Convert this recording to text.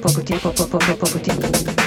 Poco tempo, poco tempo.